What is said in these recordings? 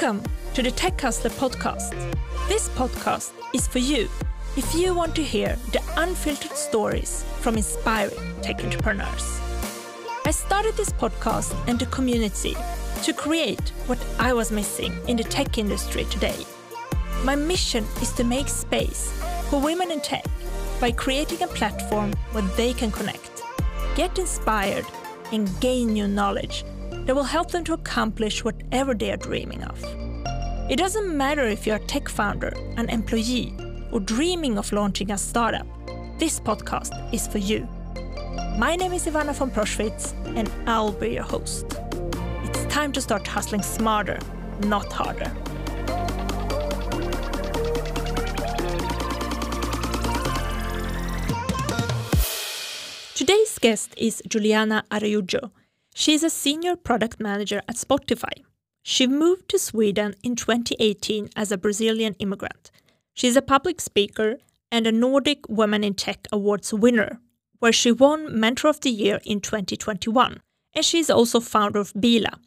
Welcome to the Tech Hustler podcast. This podcast is for you if you want to hear the unfiltered stories from inspiring tech entrepreneurs. I started this podcast and the community to create what I was missing in the tech industry today. My mission is to make space for women in tech by creating a platform where they can connect, get inspired, and gain new knowledge that will help them to accomplish whatever they are dreaming of. It doesn't matter if you're a tech founder, an employee, or dreaming of launching a startup, this podcast is for you. My name is Ivana von Proschwitz, and I'll be your host. It's time to start hustling smarter, not harder. Today's guest is Juliana Araujo. She is a senior product manager at Spotify. She moved to Sweden in 2018 as a Brazilian immigrant. She's a public speaker and a Nordic Women in Tech Awards winner, where she won Mentor of the Year in 2021. And she's also founder of Beela.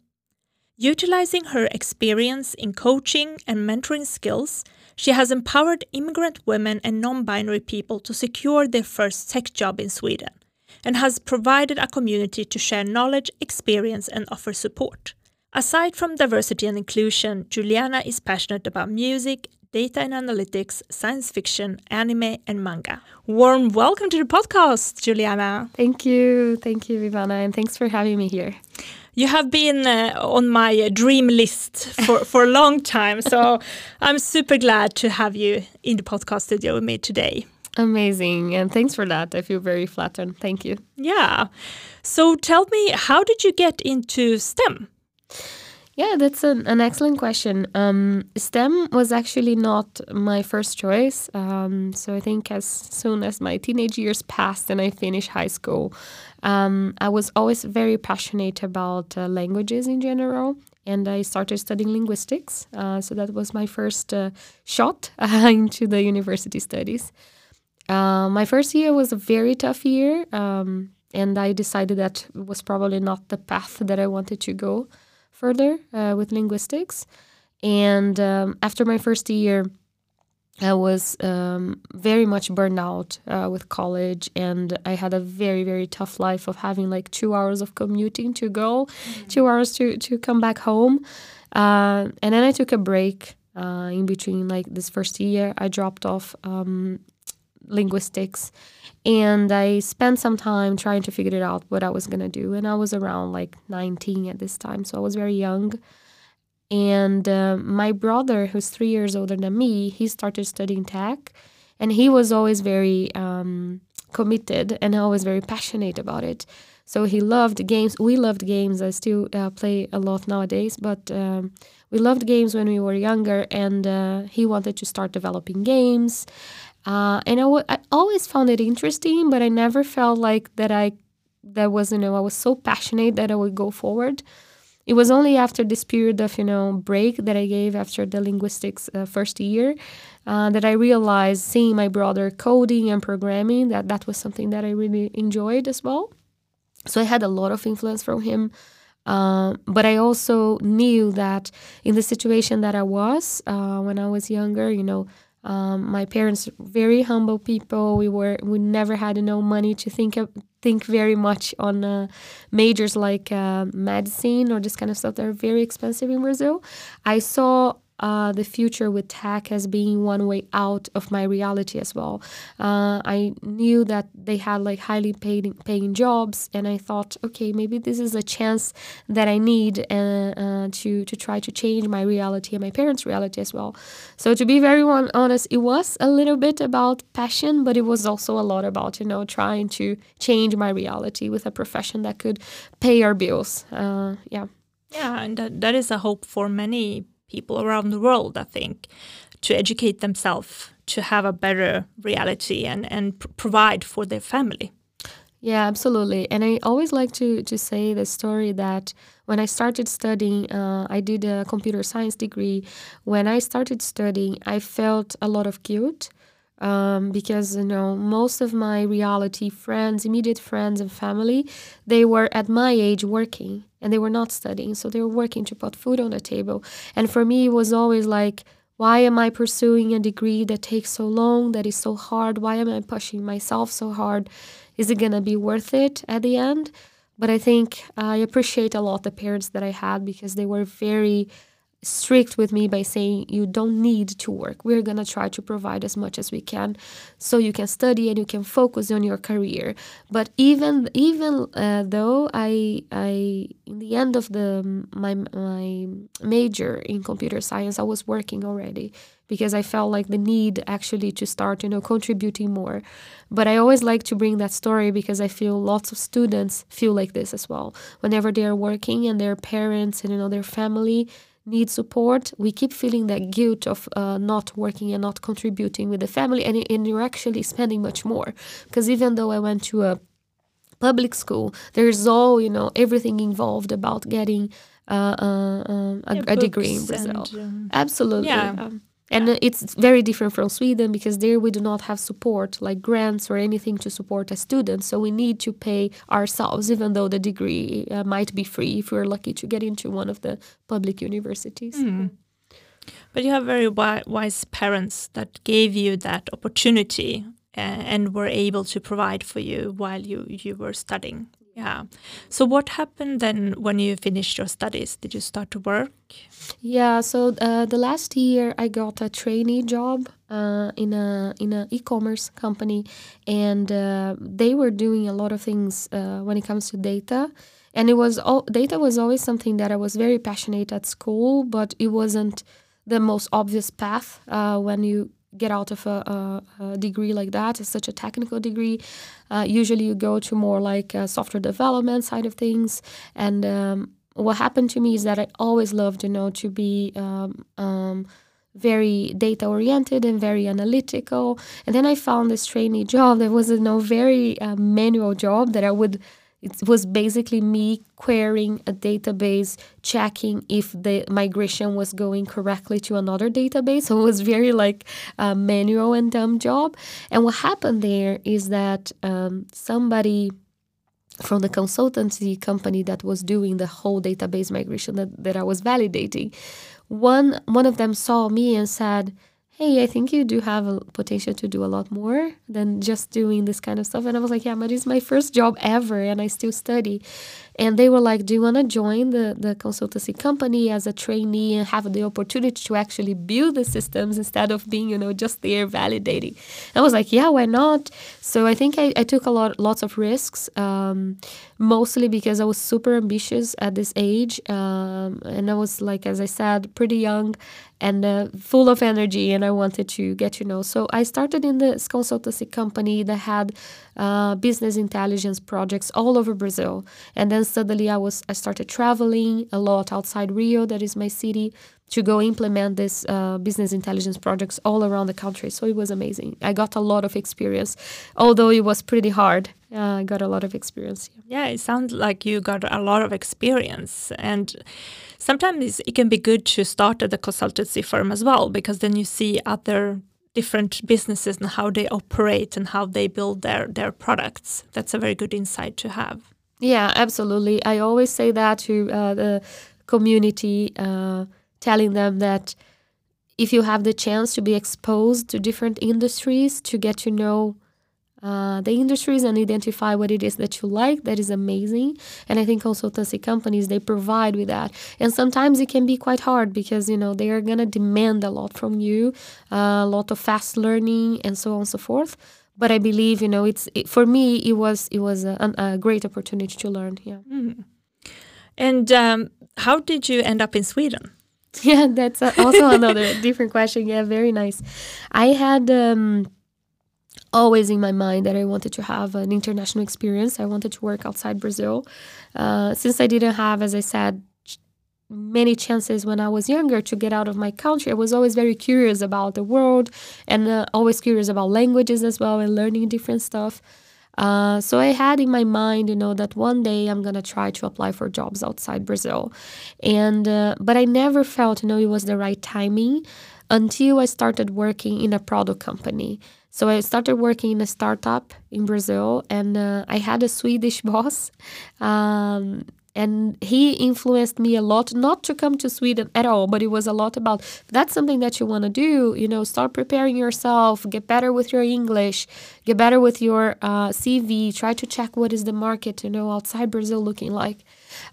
Utilizing her experience in coaching and mentoring skills, she has empowered immigrant women and non binary people to secure their first tech job in Sweden and has provided a community to share knowledge, experience, and offer support. Aside from diversity and inclusion, Juliana is passionate about music, data and analytics, science fiction, anime, and manga. Warm welcome to the podcast, Juliana. Thank you. Thank you, Ivana, and thanks for having me here. You have been uh, on my dream list for, for a long time, so I'm super glad to have you in the podcast studio with me today. Amazing. And thanks for that. I feel very flattered. Thank you. Yeah. So tell me, how did you get into STEM? Yeah, that's an, an excellent question. Um, STEM was actually not my first choice. Um, so I think as soon as my teenage years passed and I finished high school, um, I was always very passionate about uh, languages in general. And I started studying linguistics. Uh, so that was my first uh, shot into the university studies. Uh, my first year was a very tough year, um, and I decided that was probably not the path that I wanted to go further uh, with linguistics. And um, after my first year, I was um, very much burned out uh, with college, and I had a very, very tough life of having like two hours of commuting to go, mm-hmm. two hours to, to come back home. Uh, and then I took a break uh, in between like this first year. I dropped off um, linguistics and I spent some time trying to figure it out what I was going to do and I was around like 19 at this time so I was very young. And uh, my brother who's 3 years older than me he started studying tech and he was always very um, committed and always very passionate about it. So he loved games. We loved games. I still uh, play a lot nowadays but um, we loved games when we were younger and uh, he wanted to start developing games uh, and I, w- I always found it interesting, but I never felt like that I that was you know I was so passionate that I would go forward. It was only after this period of you know break that I gave after the linguistics uh, first year uh, that I realized seeing my brother coding and programming that that was something that I really enjoyed as well. So I had a lot of influence from him. Uh, but I also knew that in the situation that I was uh, when I was younger, you know, um, my parents very humble people. We were we never had no money to think of, think very much on uh, majors like uh, medicine or this kind of stuff that are very expensive in Brazil. I saw uh, the future with tech as being one way out of my reality as well. Uh, I knew that they had like highly paid, paying jobs, and I thought, okay, maybe this is a chance that I need uh, uh to to try to change my reality and my parents' reality as well. So to be very honest, it was a little bit about passion, but it was also a lot about you know trying to change my reality with a profession that could pay our bills. Uh, yeah. Yeah, and that, that is a hope for many people around the world, I think, to educate themselves to have a better reality and, and pr provide for their family. Yeah, absolutely. And I always like to, to say the story that when I started studying, uh, I did a computer science degree. When I started studying, I felt a lot of guilt um, because you know most of my reality friends immediate friends and family they were at my age working and they were not studying. So they were working to put food on the table. And for me it was always like why am i pursuing a degree that takes so long that is so hard? Why am i pushing myself so hard? Is it going to be worth it at the end? But i think i appreciate a lot the parents that i had because they were very strict with me by saying you don't need to work. We're going to try to provide as much as we can so you can study and you can focus on your career. But even even uh, though i i in the end of the my my major in computer science i was working already because i felt like the need actually to start you know contributing more. But i always like to bring that story because i feel lots of students feel like this as well. Whenever they are working and their parents and you know their family need support, we keep feeling that guilt of uh, not working and not contributing with the family, and, and you're actually spending much more. Because even though I went to a public school, there's all you know everything involved about getting uh, uh, um, a, a, degree in Brazil. And, um, Absolutely. Yeah. Um, and it's very different from Sweden because there we do not have support like grants or anything to support a student. So we need to pay ourselves, even though the degree uh, might be free if we're lucky to get into one of the public universities. Mm. But you have very wise parents that gave you that opportunity uh, and were able to provide for you while you, you were studying. Yeah. So what happened then when you finished your studies? Did you start to work? Yeah. So uh, the last year I got a trainee job uh, in a in an e-commerce company, and uh, they were doing a lot of things uh, when it comes to data. And it was all data was always something that I was very passionate at school, but it wasn't the most obvious path uh, when you get out of a, a, a, degree like that. It's such a technical degree. Uh, usually, you go to more like software development side of things. And um, what happened to me is that I always loved, you know, to be um, um, very data oriented and very analytical. And then I found this trainee job that was, you know, very uh, manual job that I would it was basically me querying a database, checking if the migration was going correctly to another database. So it was very like a manual and dumb job. And what happened there is that um, somebody from the consultancy company that was doing the whole database migration that, that I was validating, one one of them saw me and said, hey, I think you do have a potential to do a lot more than just doing this kind of stuff. And I was like, yeah, but it's my first job ever and I still study. And they were like, do you want to join the, the consultancy company as a trainee and have the opportunity to actually build the systems instead of being, you know, just there validating? I was like, yeah, why not? So I think I, I took a lot, lots of risks, um, mostly because I was super ambitious at this age. Um, and I was like, as I said, pretty young and uh, full of energy and i wanted to get to know so i started in this consultancy company that had uh, business intelligence projects all over brazil and then suddenly i was i started traveling a lot outside rio that is my city to go implement this uh, business intelligence projects all around the country. So it was amazing. I got a lot of experience although it was pretty hard. Uh, i got a lot of experience yeah. yeah it sounds like you got a lot of experience. And sometimes it can be good to start at a consultancy firm as well because then you see other different businesses and how they operate and how they build their their products. That's a very good insight to have yeah absolutely. I always say that to uh, the community uh, telling them that if you have the chance to be exposed to different industries to get to know uh, the industries and identify what it is that you like that is amazing. And i think consultancy companies they provide with that. And sometimes it can be quite hard because you know they are going to demand a lot from you uh, a lot of fast learning and so on and so forth but i believe you know it's it, for me it was it was a, a, great opportunity to learn yeah mm. and um, how did you end up in sweden yeah that's also another different question yeah very nice i had um, always in my mind that I wanted to have an international experience. I wanted to work outside Brazil. Uh, since I didn't have, as I said, many chances when I was younger to get out of my country, I was always very curious about the world and uh, always curious about languages as well and learning different stuff. Uh, so I had in my mind, you know, that one day I'm gonna try to apply for jobs outside Brazil, and uh, but I never felt, you know, it was the right timing until I started working in a product company. So I started working in a startup in Brazil, and uh, I had a Swedish boss. Um, and he influenced me a lot not to come to sweden at all but it was a lot about that's something that you want to do you know start preparing yourself get better with your english get better with your uh, cv try to check what is the market you know outside brazil looking like.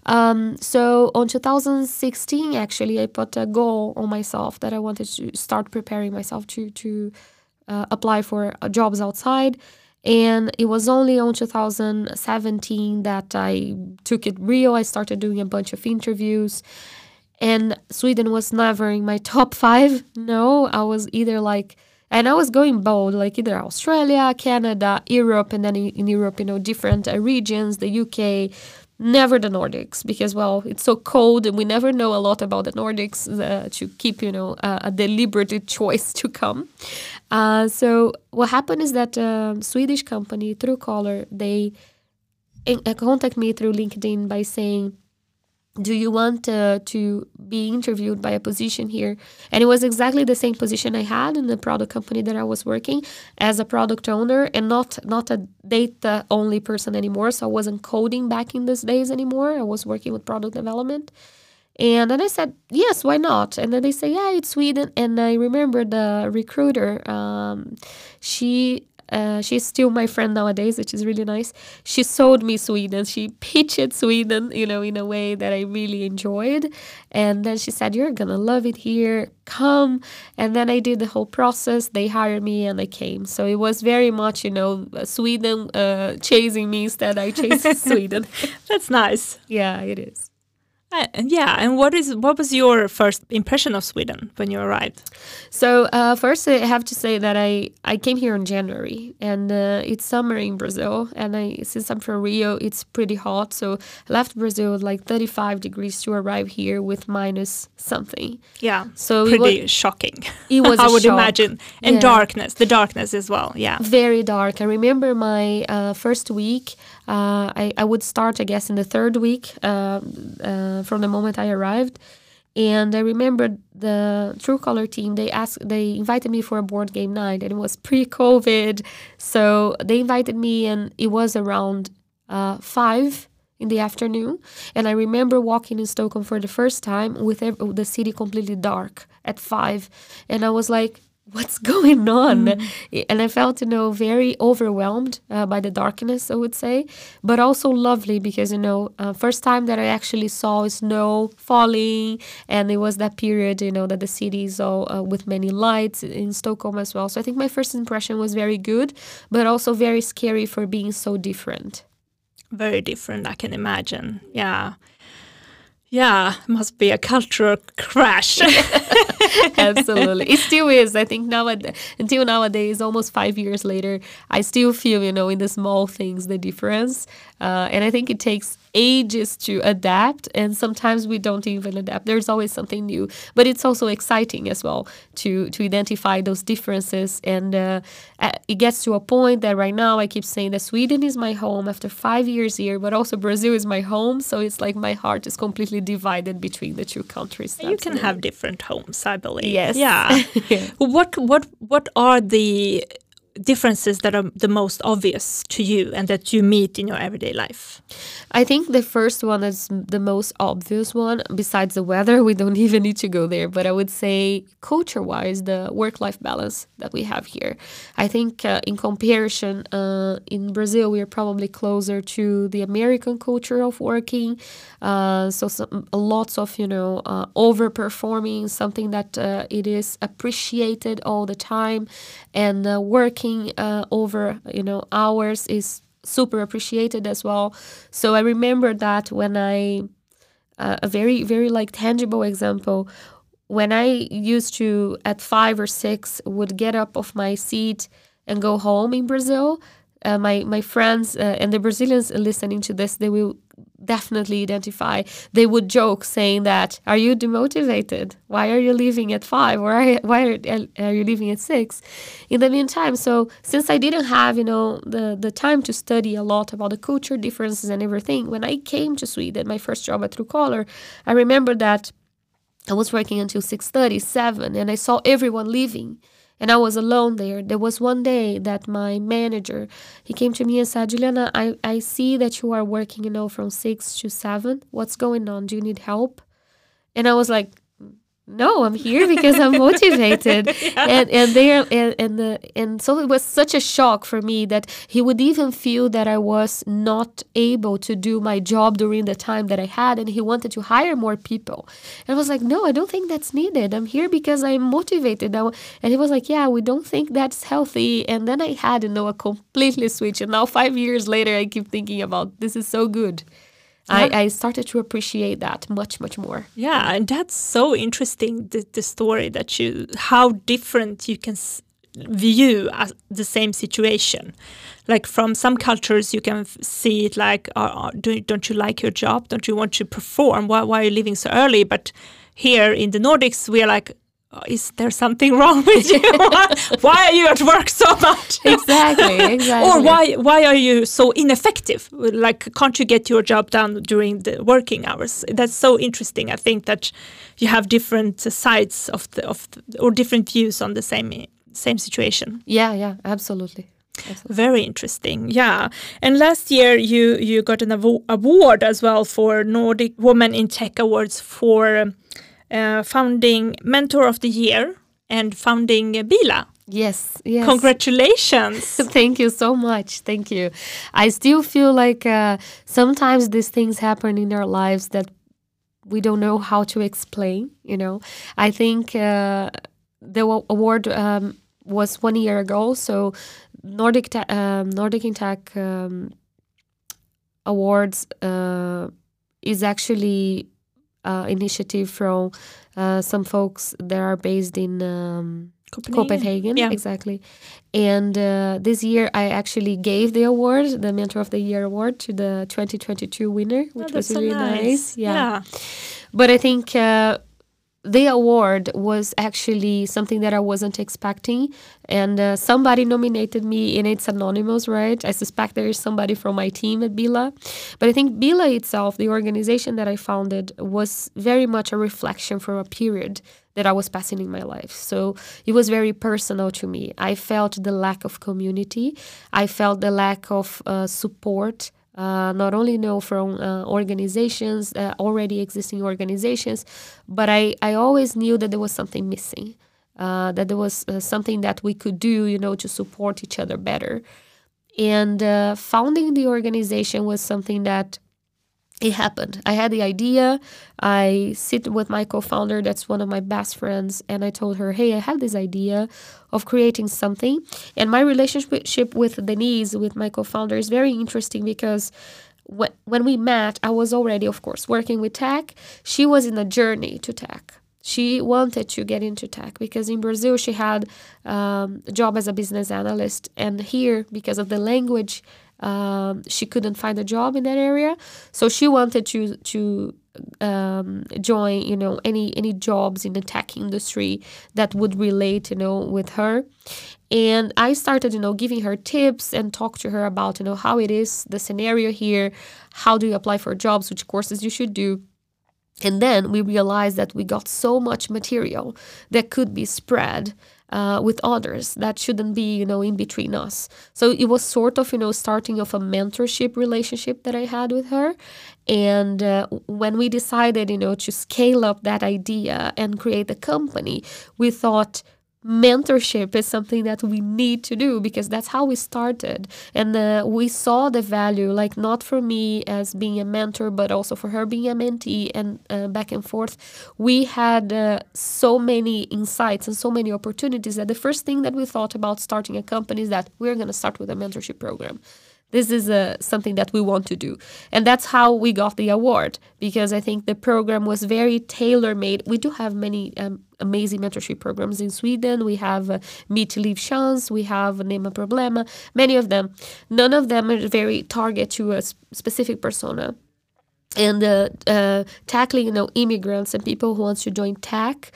Um, so on 2016 actually i put a goal on myself that i wanted to start preparing myself to to uh, apply for jobs outside and it was only on 2017 that I took it real. I started doing a bunch of interviews. And Sweden was never in my top five. No, I was either like, and I was going bold, like either Australia, Canada, Europe, and then in, Europe, you know, different uh, regions, the UK, never the Nordics because well it's so cold and we never know a lot about the Nordics uh, to keep you know a deliberate choice to come. Uh, so what happened is that um, Swedish company through Truecaller they in, uh, contact me through LinkedIn by saying do you want uh, to be interviewed by a position here and it was exactly the same position i had in the product company that i was working as a product owner and not not a data only person anymore so i wasn't coding back in those days anymore i was working with product development and then I said, yes, why not? And then they say, yeah, it's Sweden. And I remember the recruiter, um, she uh, she's still my friend nowadays, which is really nice. She sold me Sweden. She pitched Sweden, you know, in a way that I really enjoyed. And then she said, You're going to love it here. Come. And then I did the whole process. They hired me and I came. So it was very much, you know, Sweden uh, chasing me instead I chased Sweden. That's nice. Yeah, it is. Uh, yeah, and what is what was your first impression of Sweden when you arrived? So uh, first, I have to say that I I came here in January, and uh, it's summer in Brazil, and I since I'm from Rio, it's pretty hot. So I left Brazil with like 35 degrees to arrive here with minus something. Yeah, so pretty it was, shocking. It was I would shock. imagine, and yeah. darkness, the darkness as well. Yeah, very dark. I remember my uh, first week. Uh, I, I would start, I guess, in the third week uh, uh, from the moment I arrived. And I remember the Truecaller team. They asked, they invited me for a board game night, and it was pre-COVID. So they invited me, and it was around uh, five in the afternoon. And I remember walking in Stockholm for the first time with the city completely dark at five, and I was like, what's going on? Mm. and i felt you know very overwhelmed uh, by the darkness i would say but also lovely because you know uh, first time that i actually saw snow falling and it was that period you know that the city is all uh, with many lights in stockholm as well. So i think my first impression was very good but also very scary for being so different. Very different i can imagine. Yeah yeah, must be a cultural crash. Absolutely. It still is. I think now until nowadays, almost five years later, I still feel, you know, in the small things, the difference. Uh, and I think it takes ages to adapt and sometimes we don't even adapt there's always something new but it's also exciting as well to to identify those differences and uh, it gets to a point that right now i keep saying that sweden is my home after five years here but also brazil is my home so it's like my heart is completely divided between the two countries you can have different homes i believe. Yes. Yeah, yeah. what what what are the differences that are the most obvious to you and that you meet in your everyday life? I think the first one is the most obvious one. Besides the weather, we don't even need to go there. But I would say, culture wise, the work life balance that we have here. I think, uh, in comparison, uh, in Brazil, we are probably closer to the American culture of working. Uh, so, some, lots of, you know, uh, overperforming, something that uh, it is appreciated all the time, and uh, working working uh, over you know hours is super appreciated as well. So I remember that when I uh, a very very like tangible example when I used to at five or six would get up off my seat and go home in Brazil. Uh, my my friends uh, and the Brazilians listening to this, they will definitely identify. They would joke saying that, "Are you demotivated? Why are you leaving at five? Or are, why are, are you leaving at six? In the meantime, so since I didn't have you know the the time to study a lot about the culture differences and everything, when I came to Sweden, my first job at Truecaller, I remember that I was working until 6:30, 7, and I saw everyone leaving and I was alone there. There was one day that my manager he came to me and said, Juliana, I, I see that you are working, you know, from six to seven. What's going on? Do you need help? And I was like, no i'm here because i'm motivated. Yeah. and and there and and, the, and so it was such a shock for me that he would even feel that i was not able to do my job during the time that i had and he wanted to hire more people. And i was like no i don't think that's needed. I'm here because i'm motivated and he was like yeah we don't think that's healthy. And then i had you know a completely switch. And now five years later i keep thinking about this is so good I, I, started to appreciate that much, much more. Yeah, and that's so interesting. The, the story that you, how different you can view as the same situation. Like from some cultures, you can see it like, uh, do, don't you like your job? Don't you want to perform? Why, why are you leaving so early? But here in the Nordics, we are like, Oh, Oh, is there something wrong with you? why, are you at work so much? exactly, exactly. or why why are you so ineffective? Like, can't you get your job done during the working hours? That's so interesting. I think that you have different sides of the of the, or different views on the same same situation. Yeah, yeah, absolutely. Absolutely. Very interesting, yeah. And last year you you got an award as well for Nordic Woman in Tech Awards for uh, founding Mentor of the Year and founding Beela. Yes, yes. Congratulations. Thank you so much. Thank you. I still feel like uh, sometimes these things happen in our lives that we don't know how to explain, you know. I think uh, the award um, was one year ago, so Nordic, um, Nordic in Tech um, Awards uh, is actually uh, initiative from uh, some folks that are based in um, Copenhagen. Copenhagen yeah. exactly. And uh, this year, I actually gave the award, the Mentor of the Year award, to the 2022 winner, which oh, was really so nice. nice. Yeah. yeah. But I think uh, the award was actually something that I wasn't expecting, and uh, somebody nominated me, and it's anonymous, right? I suspect there is somebody from my team at Beela, but I think Beela itself, the organization that I founded, was very much a reflection from a period that I was passing in my life. So it was very personal to me. I felt the lack of community, I felt the lack of uh, support uh, not only know from uh, organizations, uh, already existing organizations, but I, I always knew that there was something missing, uh, that there was uh, something that we could do, you know, to support each other better. And uh, founding the organization was something that it happened. I had the idea. I sit with my co-founder, that's one of my best friends, and I told her, "Hey, I have this idea of creating something." And my relationship with Denise, with my co-founder, is very interesting because when we met, I was already, of course, working with tech. She was in a journey to tech. She wanted to get into tech because in Brazil she had um, a job as a business analyst, and here because of the language um, she couldn't find a job in that area, so she wanted to to um, join you know any any jobs in the tech industry that would relate you know with her. And i started you know giving her tips and talk to her about you know how it is the scenario here how do you apply for jobs which courses you should do. And then we realized that we got so much material that could be spread uh, with others that shouldn't be you know in between us. So it was sort of you know starting of a mentorship relationship that i had with her. And uh, when we decided you know to scale up that idea and create a company we thought mentorship is something that we need to do because that's how we started. And uh, we saw the value like not for me as being a mentor but also for her being a mentee and uh, back and forth. We had uh, so many insights and so many opportunities that the first thing that we thought about starting a company is that we're going to start with a mentorship program this is uh, something that we want to do. And that's how we got the award because i think the program was very tailor made we do have many um, amazing mentorship programs in sweden. We have uh, Mitt Liv Chans. We have nema problema. Many of them. None of them are very target to a specific persona. And uh, uh, tackling you know immigrants and people who want to join tech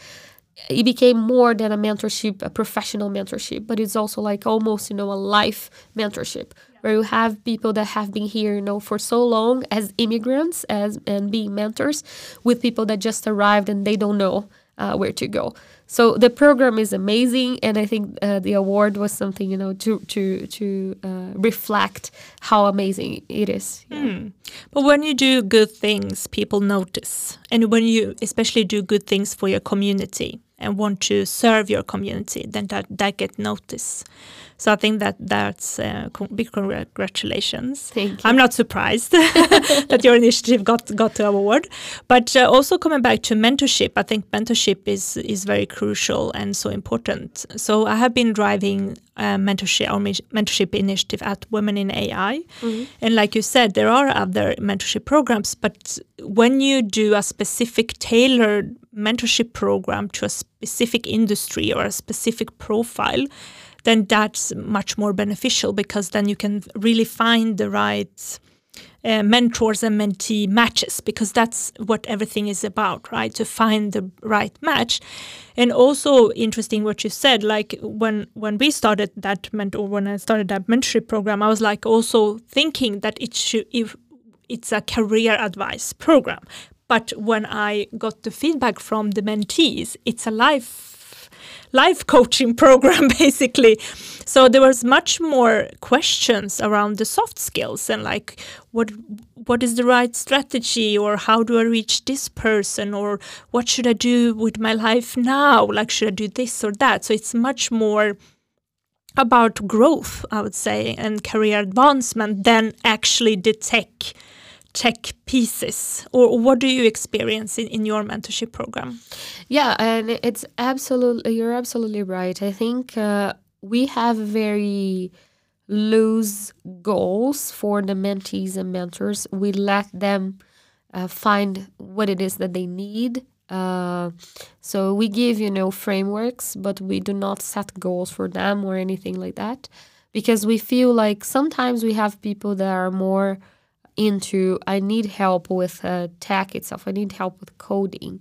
it became more than a mentorship a professional mentorship but it's also like almost you know a life mentorship where you have people that have been here, you know, for so long as immigrants as and being mentors with people that just arrived and they don't know uh, where to go. So the program is amazing, and I think uh, the award was something you know to to to uh, reflect how amazing it is. Yeah. Mm. But when you do good things, people notice, and when you especially do good things for your community and want to serve your community, then that that get noticed. So I think that that's uh, big congratulations. Thank you. I'm not surprised that your initiative got got the award, but uh, also coming back to mentorship, I think mentorship is is very crucial and so important. So I have been driving uh, mentorship mentorship initiative at Women in AI, mm-hmm. and like you said, there are other mentorship programs, but when you do a specific tailored mentorship program to a specific industry or a specific profile then that's much more beneficial because then you can really find the right uh, mentors and mentee matches because that's what everything is about, right? To find the right match. And also interesting what you said, like when when we started that mentor, when I started that mentorship program, I was like also thinking that it should if it's a career advice program. But when I got the feedback from the mentees, it's a life life coaching program basically. So there was much more questions around the soft skills and like what what is the right strategy or how do i reach this person or what should i do with my life now? Like should i do this or that? So it's much more about growth i would say and career advancement than actually the tech tech pieces or what do you experience in, in your mentorship program? Yeah and it's absolutely you're absolutely right. I think uh, we have very loose goals for the mentees and mentors. We let them uh, find what it is that they need uh, so we give you know frameworks but we do not set goals for them or anything like that because we feel like sometimes we have people that are more into I need help with uh, tech itself. I need help with coding,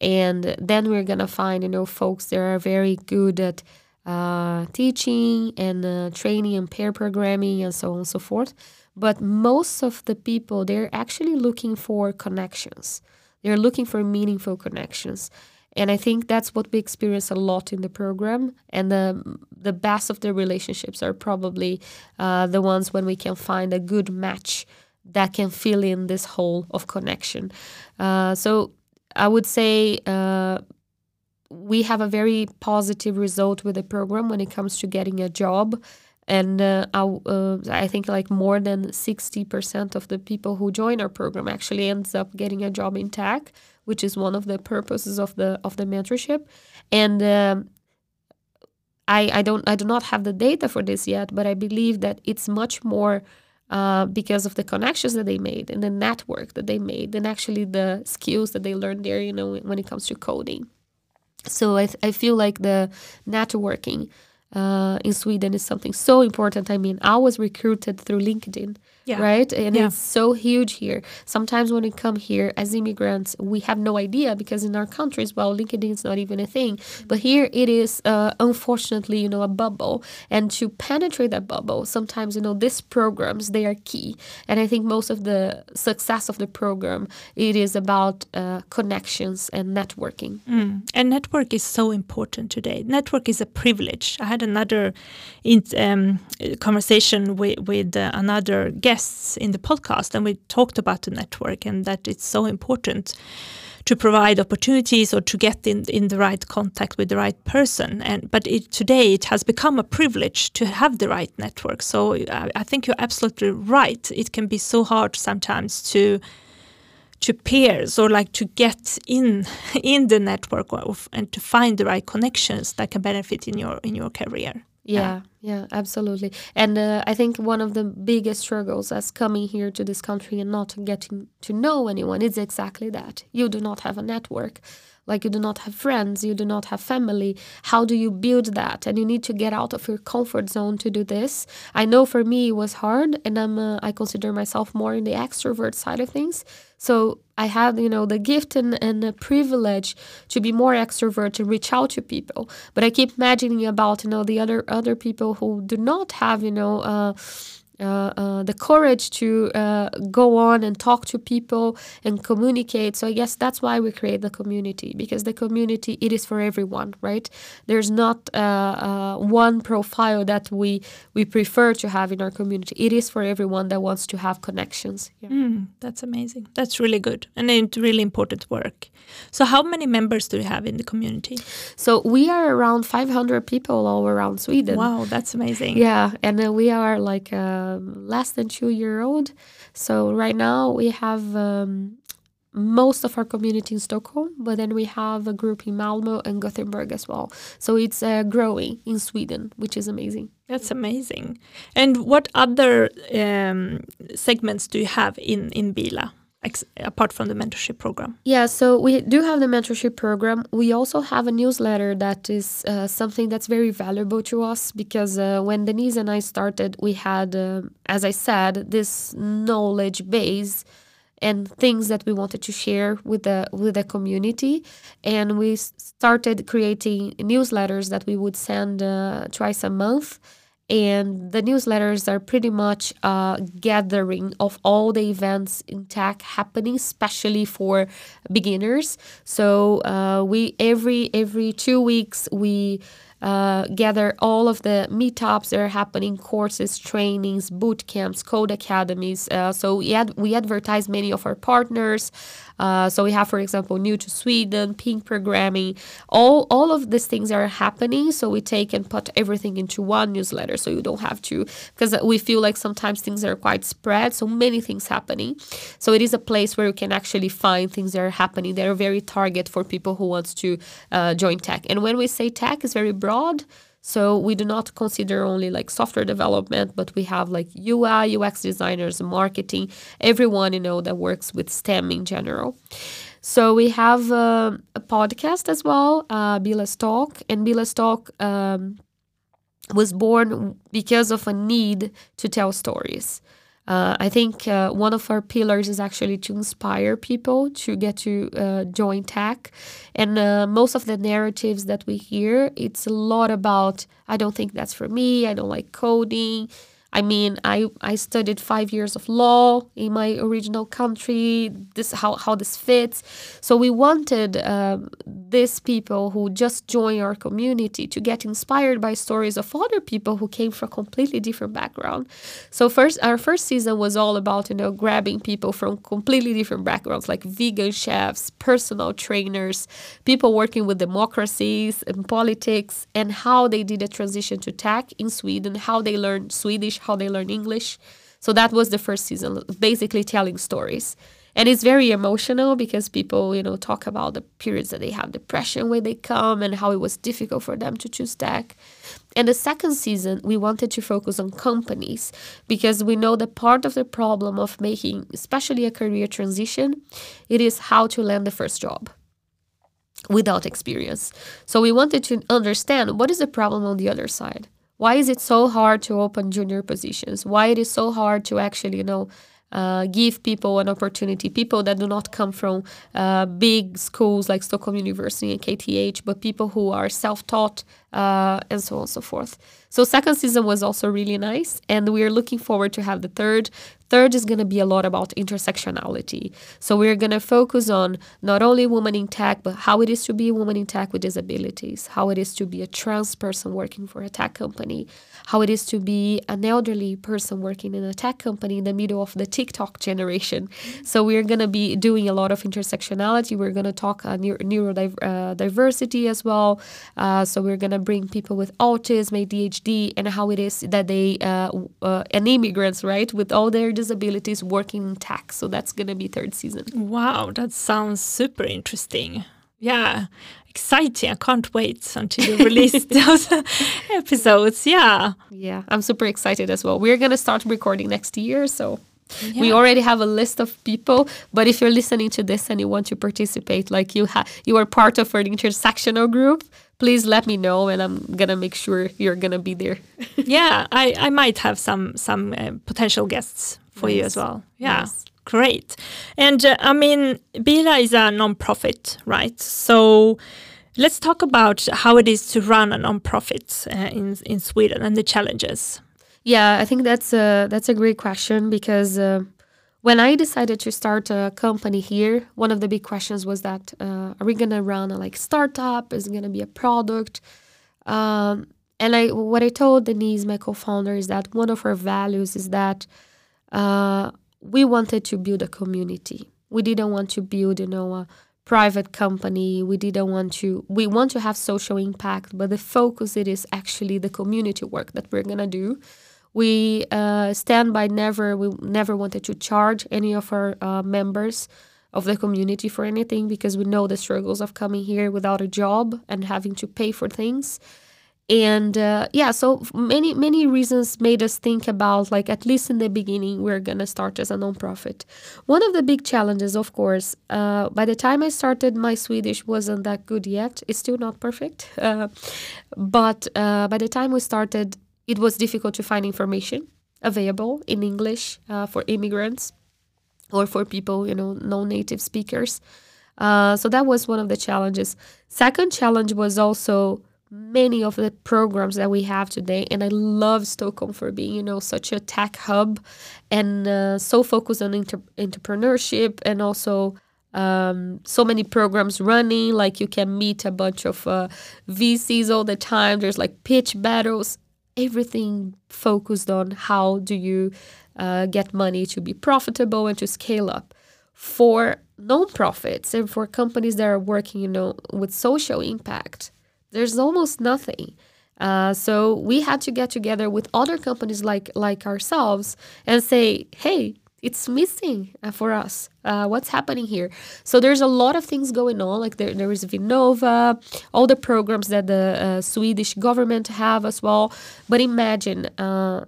and then we're gonna find you know folks that are very good at uh, teaching and uh, training and pair programming and so on and so forth. But most of the people they're actually looking for connections. They're looking for meaningful connections. And I think that's what we experience a lot in the program. And the the best of the relationships are probably uh, the ones when we can find a good match that can fill in this hole of connection. Uh, so I would say uh, we have a very positive result with the program when it comes to getting a job. And uh, I, uh, I think like more than 60% of the people who join our program actually ends up getting a job in tech, which is one of the purposes of the of the mentorship. And um, I, I don't I do not have the data for this yet, but I believe that it's much more uh, because of the connections that they made and the network that they made and actually the skills that they learned there you know when it comes to coding so i, I feel like the networking uh, in Sweden is something so important. I mean, I was recruited through LinkedIn, yeah. right? And yeah. it's so huge here. Sometimes when we come here as immigrants, we have no idea because in our countries, well, LinkedIn is not even a thing. But here it is, uh, unfortunately, you know, a bubble. And to penetrate that bubble, sometimes, you know, these programs, they are key. And I think most of the success of the program, it is about uh, connections and networking. Mm. And network is so important today. Network is a privilege. I had another in, um, conversation with, with uh, another guests in the podcast, and we talked about the network and that it's so important to provide opportunities or to get in in the right contact with the right person. And but it, today it has become a privilege to have the right network. So I, I think you're absolutely right. It can be so hard sometimes to to peers or like to get in in the network of, and to find the right connections that can benefit in your in your career yeah yeah. absolutely. And uh, i think one of the biggest struggles as coming here to this country and not getting to know anyone is exactly that. You do not have a network like you do not have friends you do not have family. How do you build that? And you need to get out of your comfort zone to do this. I know for me it was hard and i'm uh, i consider myself more in the extrovert side of things. So I had, you know, the gift and, and the privilege to be more extrovert and reach out to people. But I keep imagining about, you know, the other other people who do not have, you know, uh, the courage to uh, go on and talk to people and communicate. So I guess that's why we create the community because the community it is for everyone, right? There's not uh, uh, one profile that we we prefer to have in our community. It is for everyone that wants to have connections. Yeah. Mm, that's amazing. That's really good and it's really important work. So how many members do you have in the community? So we are around 500 people all around Sweden. Wow, that's amazing. Yeah, and we are like um, less than two year old. So right now we have um, most of our community in Stockholm, but then we have a group in Malmo and Gothenburg as well. So it's uh, growing in Sweden, which is amazing. That's amazing. And what other um, segments do you have in in Beela? Apart from the mentorship program? Yeah, so we do have the mentorship program. We also have a newsletter that is uh, something that's very valuable to us because uh, when Denise and I started, we had, uh, as I said, this knowledge base and things that we wanted to share with the with the community and we started creating newsletters that we would send uh, twice a month and the newsletters are pretty much a gathering of all the events in tech happening especially for beginners so uh, we every every two weeks we uh, gather all of the meetups that are happening, courses, trainings, boot camps, code academies. Uh, so we, ad- we advertise many of our partners. Uh, so we have, for example, New to Sweden, Pink Programming. All all of these things are happening. So we take and put everything into one newsletter, so you don't have to because we feel like sometimes things are quite spread. So many things happening. So it is a place where you can actually find things that are happening. They are very target for people who wants to uh, join tech. And when we say tech, is very broad. So we do not consider only like software development, but we have like UI, UX designers, marketing, everyone you know that works with STEM in general. So we have uh, a podcast as well, uh, Beela's Talk, and Beela's Talk um, was born because of a need to tell stories. Uh, I think uh, one of our pillars is actually to inspire people to get to uh, join tech. And uh, most of the narratives that we hear, it's a lot about, I don't think that's for me, I don't like coding, I mean, I, I studied five years of law in my original country. This how how this fits. So we wanted um, these people who just join our community to get inspired by stories of other people who came from completely different background. So first, our first season was all about you know grabbing people from completely different backgrounds, like vegan chefs, personal trainers, people working with democracies and politics, and how they did a transition to tech in Sweden, how they learned Swedish how they learn English. So that was the first season, basically telling stories. And it's very emotional because people, you know, talk about the periods that they have depression when they come and how it was difficult for them to choose tech. And the second season, we wanted to focus on companies because we know that part of the problem of making, especially a career transition, it is how to land the first job without experience. So we wanted to understand what is the problem on the other side why is it so hard to open junior positions why it is so hard to actually you know uh, give people an opportunity, people that do not come from uh, big schools like Stockholm University and KTH, but people who are self taught uh, and so on and so forth. So, second season was also really nice, and we are looking forward to have the third. Third is going to be a lot about intersectionality. So we're going to focus on not only women in tech, but how it is to be a woman in tech with disabilities, how it is to be a trans person working for a tech company, how it is to be an elderly person working in a tech company in the middle of the TikTok generation. So we're going to be doing a lot of intersectionality. We're going to talk uh, neurodiversity uh, as well. Uh, so we're going to bring people with autism, ADHD, and how it is that they uh, and immigrants, right, with all their disabilities working in tech. So that's going to be third season. Wow, that sounds super interesting. Yeah, exciting. I can't wait until you release those episodes. Yeah. Yeah, I'm super excited as well. We're going to start recording next year. So yeah. We already have a list of people, but if you're listening to this and you want to participate, like you have, you are part of an intersectional group, please let me know, and I'm gonna make sure you're gonna be there. yeah, I, I might have some some uh, potential guests for you as well. Yeah. Great. And uh, I mean, Beela is a non-profit, right? So let's talk about how it is to run a non-profit uh, in, in Sweden and the challenges. Yeah, I think that's a that's a great question because uh, when I decided to start a company here, one of the big questions was that uh, are we gonna run a like startup? Is it gonna be a product? Um, and I what I told Denise, my co-founder, is that one of our values is that uh, we wanted to build a community. We didn't want to build, you know, a private company. We didn't want to. We want to have social impact, but the focus it is actually the community work that we're gonna do we uh, stand by never. We never wanted to charge any of our uh, members of the community for anything because we know the struggles of coming here without a job and having to pay for things. And uh, yeah, so many many reasons made us think about like at least in the beginning we're gonna start as a nonprofit. One of the big challenges, of course, uh, by the time I started, my Swedish wasn't that good yet. It's still not perfect, uh, but uh, by the time we started, it was difficult to find information available in English uh, for immigrants or for people, you know, non-native speakers. Uh, so that was one of the challenges. Second challenge was also many of the programs that we have today, and I love Stockholm for being, you know, such a tech hub and uh, so focused on inter- entrepreneurship and also um, so many programs running. Like you can meet a bunch of uh, VCs all the time. There's like pitch battles everything focused on how do you uh, get money to be profitable and to scale up. For nonprofits and for companies that are working, you know, with social impact, there's almost nothing. Uh, so we had to get together with other companies like like ourselves and say, hey, it's missing uh, for us. Uh, what's happening here? So there's a lot of things going on. Like there, there is Vinnova, all the programs that the uh, Swedish government have as well. But imagine uh,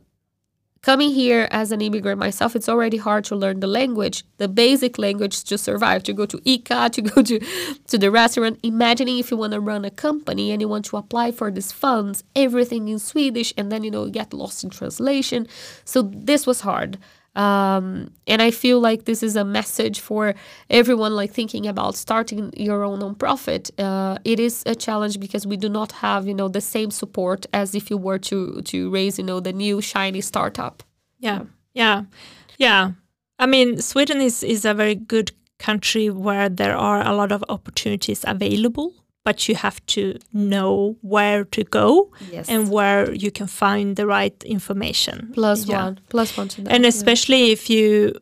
coming here as an immigrant myself. It's already hard to learn the language, the basic language to survive, to go to ICA, to go to to the restaurant. Imagining if you want to run a company and you want to apply for these funds, everything in Swedish, and then you know get lost in translation. So this was hard. Um, and I feel like this is a message for everyone like thinking about starting your own nonprofit. Uh, it is a challenge because we do not have you know the same support as if you were to to raise you know the new shiny startup. Yeah, yeah, yeah. I mean, Sweden is is a very good country where there are a lot of opportunities available but you have to know where to go yes. and where you can find the right information. Plus yeah. one, plus one to that. And especially yeah. if you,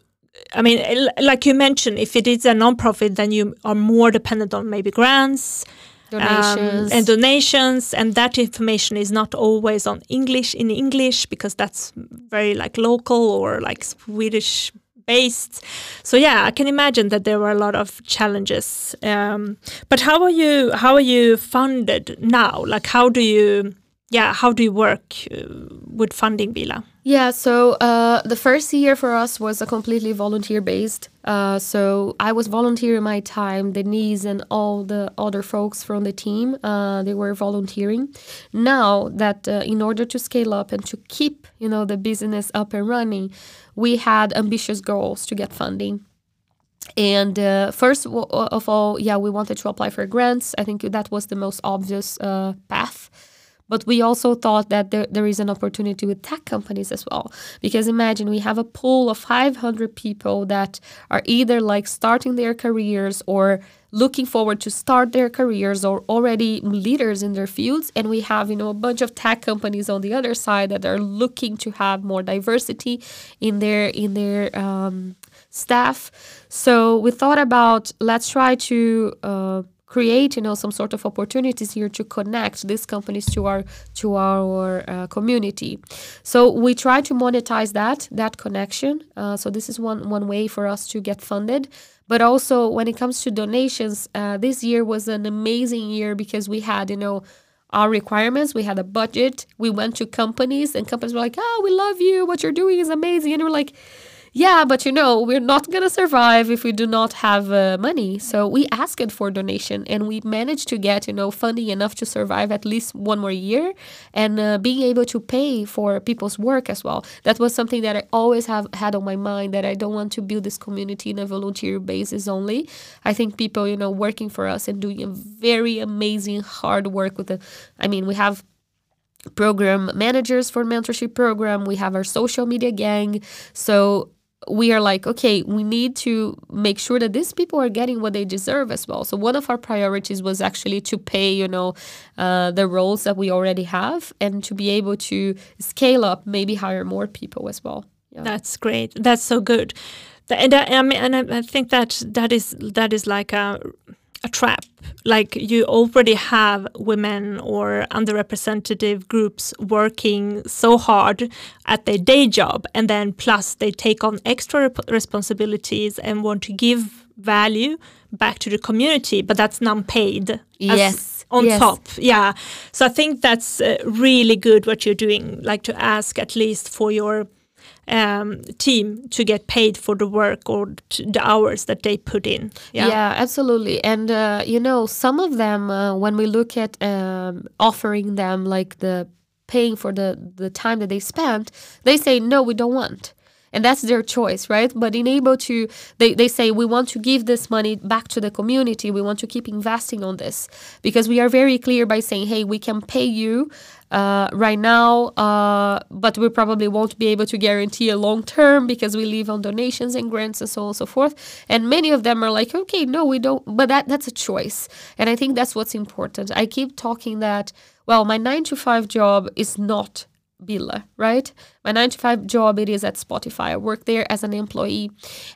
I mean, like you mentioned, if it is a nonprofit, then you are more dependent on maybe grants. Donations. Um, and donations and that information is not always on english in english because that's very like local or like swedish based. So yeah, I can imagine that there were a lot of challenges. Um, but how are you? How are you funded now? Like, how do you? Yeah, how do you work uh, with funding Beela? Yeah, so uh, the first year for us was a completely volunteer based. Uh, so I was volunteering my time. Denise and all the other folks from the team, uh, they were volunteering. Now that uh, in order to scale up and to keep, you know, the business up and running, we had ambitious goals to get funding. And uh, first of all, yeah, we wanted to apply for grants. I think that was the most obvious uh, path. But we also thought that there, there is an opportunity with tech companies as well. Because imagine we have a pool of 500 people that are either like starting their careers or looking forward to start their careers or already leaders in their fields. And we have you know a bunch of tech companies on the other side that are looking to have more diversity in their in their um, staff. So we thought about let's try to uh, create you know some sort of opportunities here to connect these companies to our to our uh, community. So we try to monetize that that connection. Uh, so this is one one way for us to get funded but also when it comes to donations uh, this year was an amazing year because we had you know our requirements. We had a budget. We went to companies and companies were like oh we love you. What you're doing is amazing. And we're like yeah, but you know, we're not going to survive if we do not have uh, money. So we asked for donation and we managed to get, you know, funding enough to survive at least one more year and uh, being able to pay for people's work as well. That was something that I always have had on my mind that I don't want to build this community in a volunteer basis only. I think people, you know, working for us and doing a very amazing hard work with the, I mean, we have program managers for mentorship program we have our social media gang so we are like okay we need to make sure that these people are getting what they deserve as well. So one of our priorities was actually to pay you know uh, the roles that we already have and to be able to scale up maybe hire more people as well. Yeah. that's great. That's so good. And I, I mean, and I think that that is that is like a a trap. Like you already have women or underrepresented groups working so hard at their day job, and then plus they take on extra responsibilities and want to give value back to the community, but that's non-paid. Yes. On yes. top, yeah. So I think that's uh, really good what you're doing, like to ask at least for your um, team to get paid for the work or the hours that they put in. Yeah, yeah absolutely. And uh, you know, some of them, uh, when we look at um, offering them like the paying for the the time that they spent, they say no, we don't want. And that's their choice right? But in able to they, they say we want to give this money back to the community. We want to keep investing on this. Because we are very clear by saying hey we can pay you uh, right now, uh, but we probably won't be able to guarantee a long term because we live on donations and grants and so on and so forth. And many of them are like, okay, no, we don't, but that that's a choice. And I think that's what's important. I keep talking that, well, my nine to five job is not Beela, right? My nine to five job it is at Spotify. I work there as an employee.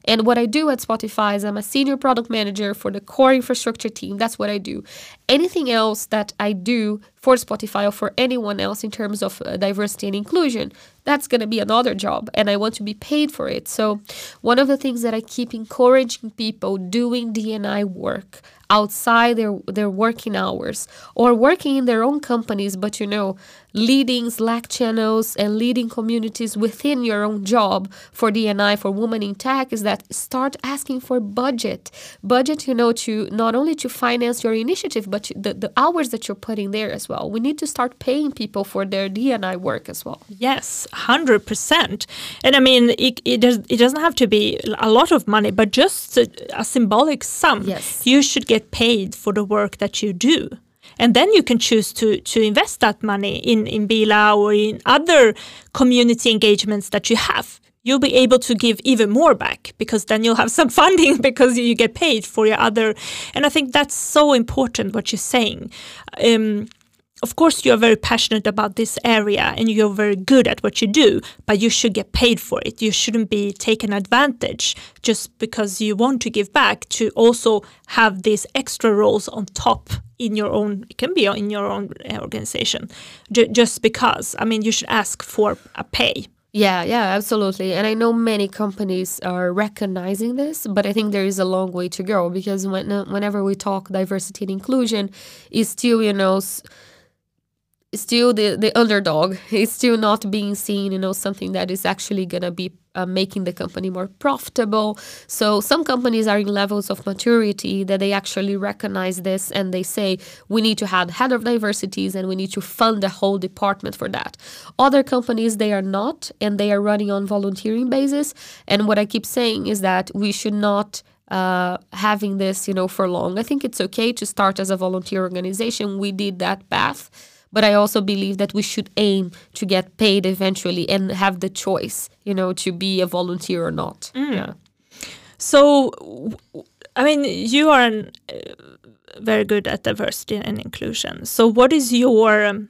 And what I do at Spotify is I'm a senior product manager for the core infrastructure team. That's what I do. Anything else that I do for Spotify or for anyone else in terms of uh, diversity and inclusion, that's going to be another job and I want to be paid for it. So, one of the things that I keep encouraging people doing DNI work outside their their working hours or working in their own companies but you know leading slack channels and leading communities within your own job for dni for women in tech is that start asking for budget. Budget you know to not only to finance your initiative but the, the hours that you're putting there as well. We need to start paying people for their dni work as well. Yes 100% and i mean it, it, does, it doesn't have to be a lot of money but just a, a symbolic sum. Yes. You should get paid for the work that you do and then you can choose to to invest that money in in Beela or in other community engagements that you have. You'll be able to give even more back because then you'll have some funding because you get paid for your other. And i think that's so important what you're saying. Um, of course you're very passionate about this area and you're very good at what you do but you should get paid for it. You shouldn't be taken advantage just because you want to give back to also have these extra roles on top in your own it can be in your own uh, organization just because. I mean you should ask for a pay. Yeah, yeah, absolutely. And I know many companies are recognizing this, but I think there is a long way to go because when, whenever we talk diversity and inclusion, is still, you know, still the, the underdog. is still not being seen, you know, something that is actually going to be uh, making the company more profitable. So some companies are in levels of maturity that they actually recognize this and they say we need to have head of diversities and we need to fund the whole department for that. Other companies they are not and they are running on volunteering basis. And what I keep saying is that we should not uh, having this, you know, for long. I think it's okay to start as a volunteer organization. We did that path but I also believe that we should aim to get paid eventually and have the choice, you know, to be a volunteer or not. Mm. Yeah. So, I mean, you are an, uh, very good at diversity and inclusion. So, what is your um,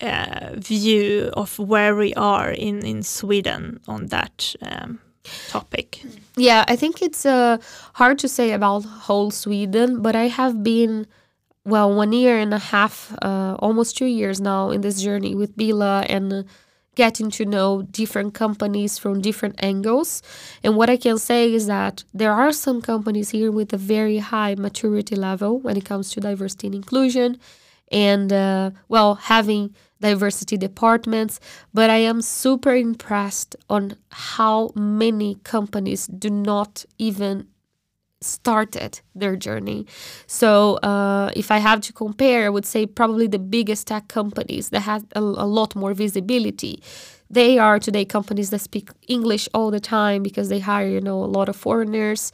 uh, view of where we are in in Sweden on that? Um, topic yeah i think it's uh, hard to say about whole sweden but i have been well, one year and a half, uh, almost two years now in this journey with Beela and getting to know different companies from different angles. And what I can say is that there are some companies here with a very high maturity level when it comes to diversity and inclusion, and uh, well, having diversity departments. But I am super impressed on how many companies do not even started their journey. So, uh, if I have to compare, I would say probably the biggest tech companies that have a, a, lot more visibility. They are today companies that speak English all the time because they hire, you know, a lot of foreigners.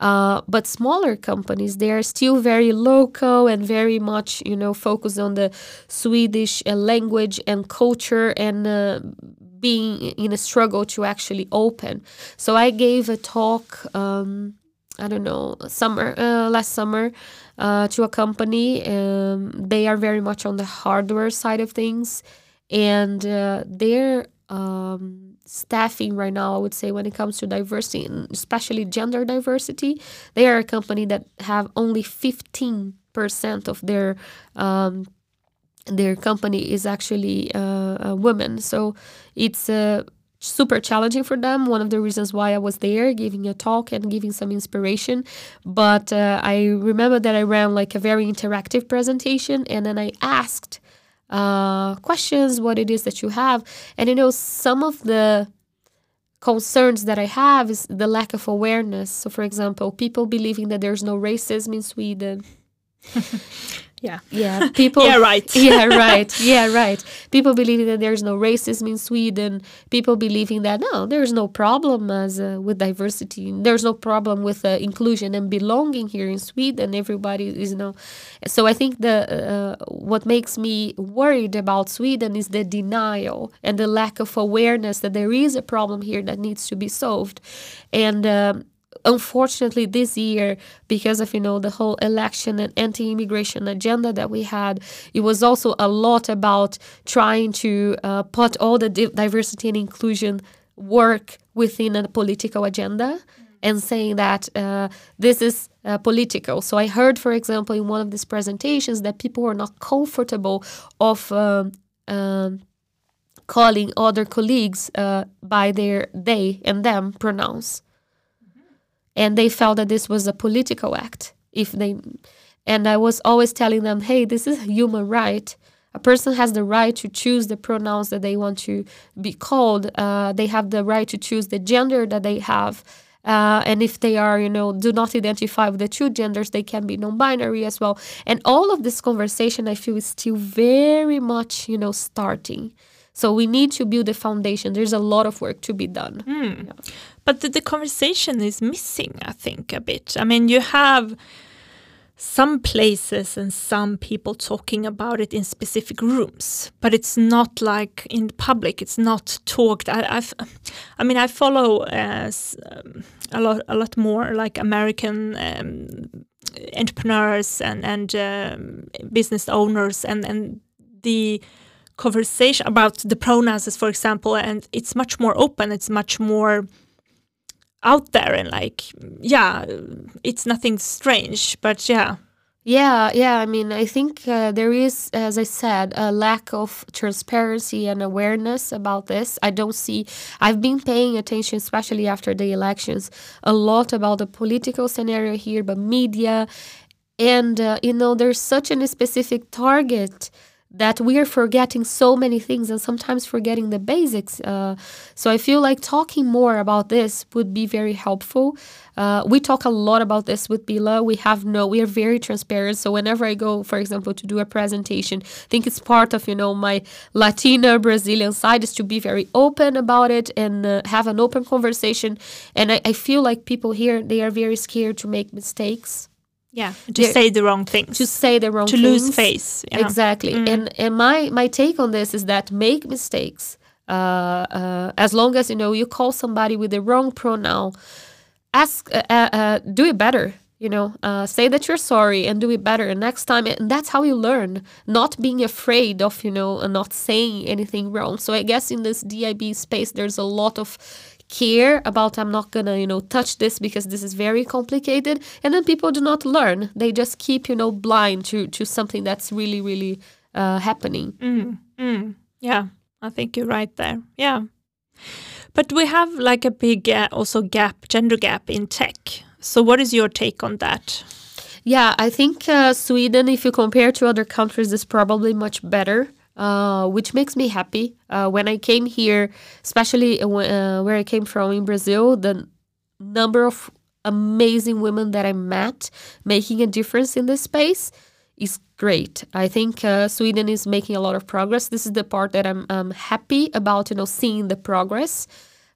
Uh, but smaller companies, they are still very local and very much, you know, focused on the Swedish uh, language and culture and uh, being in a struggle to actually open. So I gave a talk, um, I don't know, summer uh, last summer uh, to a company. Um, they are very much on the hardware side of things, and uh, they're um, staffing right now, I would say, when it comes to diversity, and especially gender diversity, they are a company that have only 15% of their um, their company is actually uh, a woman. So it's uh, super challenging for them. One of the reasons why I was there, giving a talk and giving some inspiration. But uh, I remember that I ran like a very interactive presentation, and then I asked uh, questions, what it is that you have. And you know, some of the concerns that I have is the lack of awareness. So, for example, people believing that there's no racism in Sweden. Yeah. Yeah. People. yeah, right. yeah, right. Yeah, right. People believing that there's no racism in Sweden. People believing that no, there's no problem as uh, with diversity. There's no problem with uh, inclusion and belonging here in Sweden. Everybody is you know. So I think the uh, what makes me worried about Sweden is the denial and the lack of awareness that there is a problem here that needs to be solved, and. Um, unfortunately this year because of you know the whole election and anti-immigration agenda that we had it was also a lot about trying to uh, put all the diversity and inclusion work within a political agenda and saying that uh, this is uh, political. So I heard, for example, in one of these presentations that people were not comfortable of um, um, calling other colleagues uh, by their they and them pronouns and they felt that this was a political act if they and i was always telling them hey this is a human right a person has the right to choose the pronouns that they want to be called uh, they have the right to choose the gender that they have uh, and if they are you know do not identify with the two genders they can be non-binary as well and all of this conversation i feel is still very much you know starting so we need to build a foundation. There's a lot of work to be done. Mm. Yeah. But the, the conversation is missing, I think, a bit. I mean, you have some places and some people talking about it in specific rooms, but it's not like in public. It's not talked. I, I've, I mean, I follow uh, um, a lot, a lot more like American um, entrepreneurs and and um, business owners, and and the conversation about the pronouns, for example, and it's much more open. It's much more out there and like, yeah, it's nothing strange, but yeah. Yeah, yeah. I mean, I think uh, there is, as I said, a lack of transparency and awareness about this. I don't see, I've been paying attention, especially after the elections, a lot about the political scenario here, but media. And, uh, you know, there's such a specific target that we are forgetting so many things and sometimes forgetting the basics. Uh, so I feel like talking more about this would be very helpful. Uh, we talk a lot about this with Beela. We have no, we are very transparent. So whenever I go, for example, to do a presentation, I think it's part of you know my Latina Brazilian side is to be very open about it and uh, have an open conversation. And I, I feel like people here they are very scared to make mistakes. Yeah, to say the wrong things. To say the wrong to things. lose face. Yeah. Exactly. Mm. And and my my take on this is that make mistakes. Uh, uh, as long as you know you call somebody with the wrong pronoun, ask uh, uh, uh do it better. You know, uh, say that you're sorry and do it better next time. And that's how you learn, not being afraid of you know not saying anything wrong. So I guess in this DIB space, there's a lot of care about I'm not gonna, you know, touch this because this is very complicated. And then people do not learn. They just keep, you know, blind to to something that's really, really uh, happening. Mm, mm, yeah, I think you're right there. Yeah. But we have like a big uh, also gap, gender gap in tech. So what is your take on that? Yeah, I think uh, Sweden, if you compare to other countries, is probably much better uh, which makes me happy. Uh, when I came here, especially uh, where I came from in Brazil, the number of amazing women that I met making a difference in this space is great. I think uh, Sweden is making a lot of progress. This is the part that I'm, I'm happy about, you know, seeing the progress.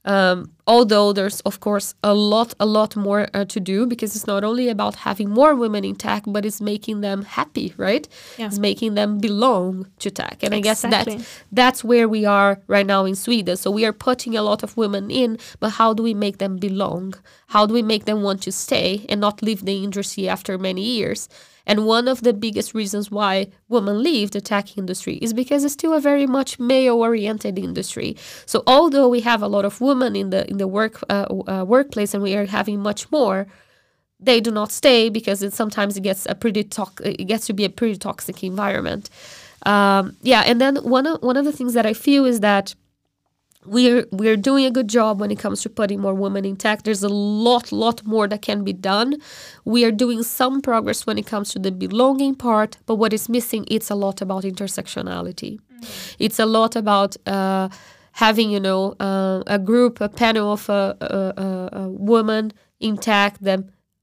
Um, although there's of course a lot a lot more uh, to do because it's not only about having more women in tech but it's making them happy right? Yeah. it's making them belong to tech. And i guess Exactly. that's that's where we are right now in sweden. So we are putting a lot of women in but how do we make them belong? How do we make them want to stay and not leave the industry after many years and one of the biggest reasons why women leave the tech industry is because it's still a very much male-oriented industry. So although we have a lot of women in the in the work uh, uh, workplace and we are having much more, they do not stay because it sometimes it gets a pretty tox- it gets to be a pretty toxic environment. Um, yeah, and then one of one of the things that I feel is that we're we're doing a good job when it comes to putting more women in tech. There's a lot, lot more that can be done. We are doing some progress when it comes to the belonging part, but what is missing? It's a lot about intersectionality. Mm. It's a lot about uh, having, you know, uh, a group, a panel of a, a, a, a woman in tech. That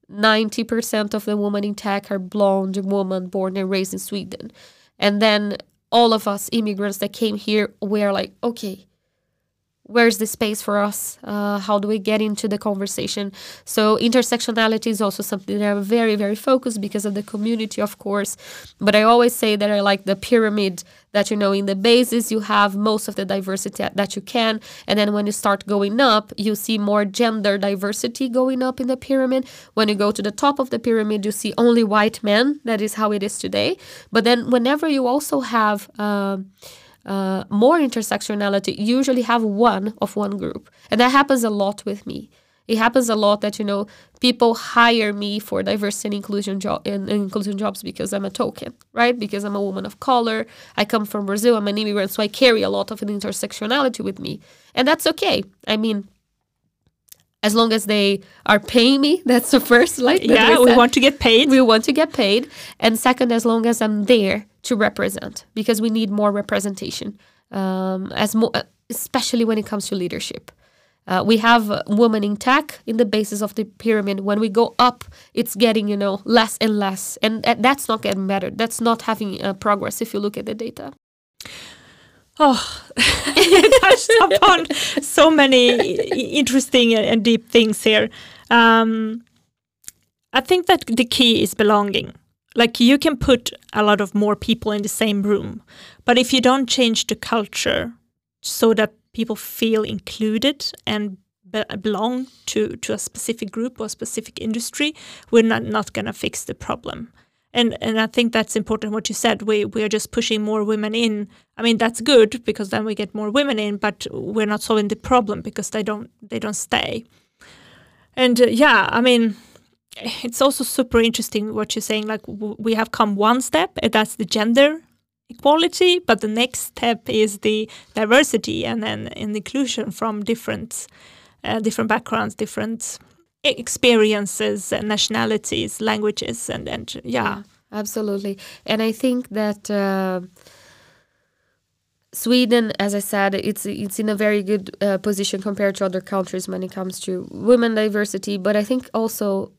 ninety percent of the women in tech are blonde women born and raised in Sweden, and then all of us immigrants that came here, we're like, okay where's the space for us? Uh, how do we get into the conversation? So intersectionality is also something that I'm very, very focused because of the community, of course. But I always say that I like the pyramid that, you know, in the basis you have most of the diversity that you can. And then when you start going up, you see more gender diversity going up in the pyramid. When you go to the top of the pyramid, you see only white men. That is how it is today. But then whenever you also have... uh, Uh, more intersectionality usually have one of one group. And that happens a lot with me. It happens a lot that you know people hire me for diversity and inclusion job in, inclusion jobs because i'm a token right? Because i'm a woman of color. I come from brazil. I'm an immigrant. So i carry a lot of an intersectionality with me. And that's okay. I mean as long as they are paying me that's the first like yeah, we we want to get paid. we want to get paid. And second as long as i'm there to represent because we need more representation um, as mo- especially when it comes to leadership. Uh, we have uh, women in tech in the basis of the pyramid. When we go up it's getting you know less and less. And that- that's not getting better. That's not having uh, progress if you look at the data. Oh, you touched upon so many interesting and deep things here. Um, I think that the key is belonging. Like you can put a lot of more people in the same room, but if you don't change the culture so that people feel included and be- belong to, to a specific group or specific industry, we're not, not going to fix the problem. And and I think that's important what you said. We we are just pushing more women in. I mean that's good because then we get more women in, but we're not solving the problem because they don't they don't stay. And uh, yeah, I mean it's also super interesting what you're saying. Like we have come one step, and that's the gender equality, but the next step is the diversity and then and inclusion from different uh, different backgrounds, different experiences, and nationalities, languages, and and yeah. absolutely and i think that uh, sweden as i said it's it's in a very good uh, position compared to other countries when it comes to women diversity but i think also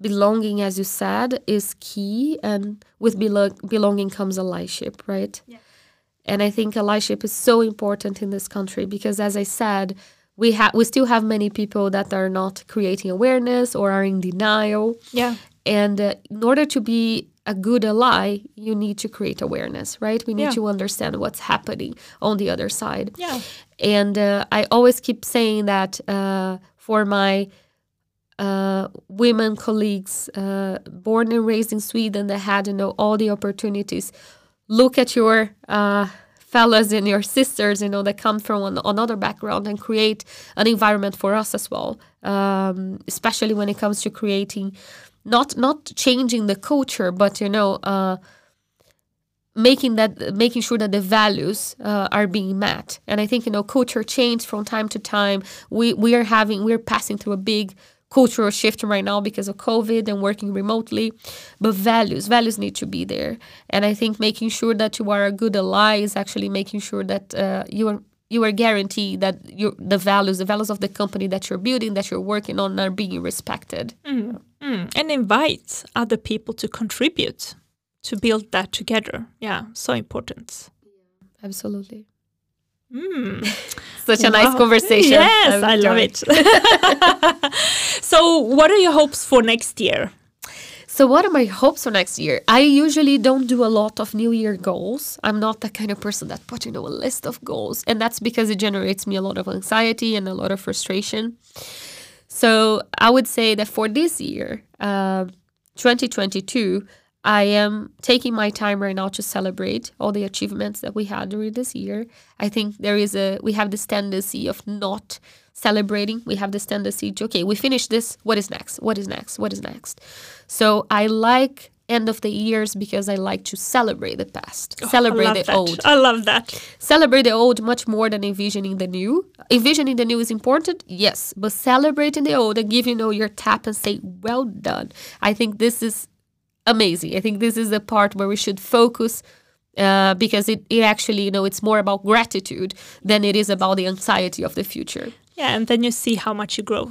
belonging as you said is key and with belo- belonging comes allyship right Yeah. and i think allyship is so important in this country because as i said we have we still have many people that are not creating awareness or are in denial Yeah. and uh, in order to be a good ally, you need to create awareness, right? We need Yeah. to understand what's happening on the other side. Yeah. And uh, I always keep saying that uh, for my uh, women colleagues uh, born and raised in Sweden that had you know all the opportunities. Look at your uh, fellas and your sisters, you know, that come from an, another background and create an environment for us as well. Um, especially when it comes to creating, not not changing the culture, but you know. Uh, making that making sure that the values uh, are being met and i think you know culture change from time to time we we are having we're passing through a big cultural shift right now because of covid and working remotely but values values need to be there and i think making sure that you are a good ally is actually making sure that uh, you are you are guaranteed that your the values the values of the company that you're building that you're working on are being respected Mm. And invite other people to contribute to build that together. Yeah, so important. absolutely Mm. such a nice conversation. Yes, I love it. so, what are your hopes for next year? So, what are my hopes for next year? I usually don't do a lot of New Year goals. I'm not the kind of person that put, you know, a list of goals, and that's because it generates me a lot of anxiety and a lot of frustration. So, I would say that for this year, uh, 2022, I am taking my time right now to celebrate all the achievements that we had during this year. I think there is a we have this tendency of not celebrating. We have this tendency to okay, we finished this. What is next? What is next? What is next? So I like end of the years because I like to celebrate the past, oh, celebrate the that. old. I love that. Celebrate the old much more than envisioning the new. Envisioning the new is important, yes, but celebrating the old and giving you know your tap and say, "Well done." I think this is amazing. I think this is the part where we should focus uh, because it, it actually, you know, it's more about gratitude than it is about the anxiety of the future. Yeah, and then you see how much you grow.